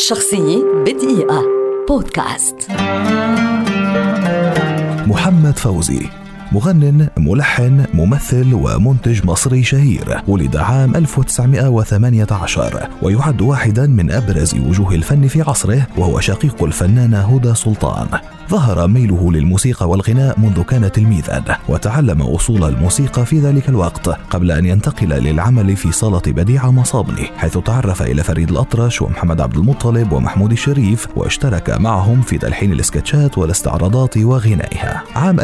شخصية بدقيقة. بودكاست. محمد فوزي. مغن ملحن ممثل ومنتج مصري شهير ولد عام 1918 ويعد واحدا من أبرز وجوه الفن في عصره وهو شقيق الفنانة هدى سلطان. ظهر ميله للموسيقى والغناء منذ كان تلميذا وتعلم أصول الموسيقى في ذلك الوقت قبل أن ينتقل للعمل في صالة بديعه مصابني حيث تعرف إلى فريد الأطرش ومحمد عبد المطلب ومحمود الشريف واشترك معهم في تلحين الإسكتشات والاستعراضات وغنائها. عام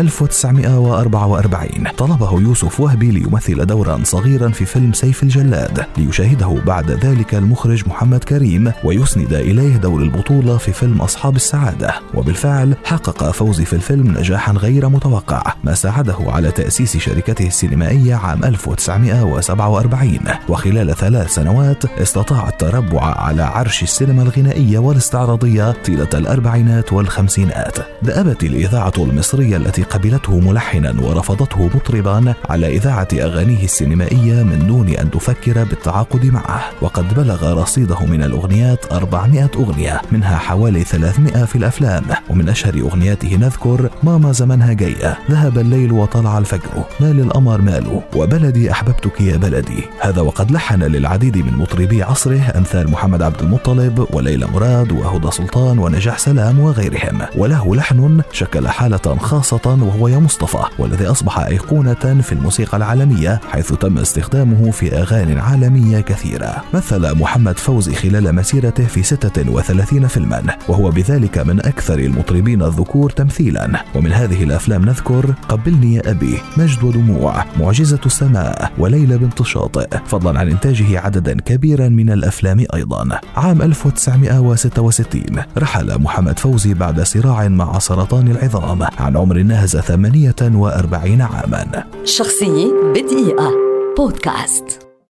1944 طلبه يوسف وهبي ليمثل دورا صغيرا في فيلم سيف الجلاد ليشاهده بعد ذلك المخرج محمد كريم ويسند إليه دور البطولة في فيلم أصحاب السعادة. وبالفعل حقق فوزي في الفيلم نجاحا غير متوقع ما ساعده على تأسيس شركته السينمائية عام 1947 وخلال ثلاث سنوات استطاع التربع على عرش السينما الغنائية والاستعراضية طيلة الأربعينات والخمسينات. دأبت الإذاعة المصرية التي قبلته ملحنا ورفضته مطربا على إذاعة أغانيه السينمائية من دون أن تفكر بالتعاقد معه. وقد بلغ رصيده من الأغنيات 400 أغنية منها حوالي 300 في الأفلام. ومن أشهر أغنياته نذكر ماما زمنها جاية ذهب الليل وطلع الفجر مال القمر ماله؟ وبلدي أحببتك يا بلدي. هذا وقد لحن للعديد من مطربي عصره أمثال محمد عبد المطلب وليلى مراد وهدى سلطان ونجاح سلام وغيرهم. وله لحن شكل حالة خاصة وهو يا مصطفى. والذي أصبح أيقونة في الموسيقى العالمية حيث تم استخدامه في أغاني عالمية كثيرة. مثل محمد فوزي خلال مسيرته في 36 فيلما وهو بذلك من أكثر المطربين الذكور تمثيلا. ومن هذه الأفلام نذكر قبلني يا أبي مجد ودموع معجزة السماء وليلى بنت شاطئ. فضلا عن إنتاجه عددا كبيرا من الأفلام أيضا. عام 1966 رحل محمد فوزي بعد صراع مع سرطان العظام. عن عمر ناهز 48 عاما. شخصية بدقيقة. بودكاست.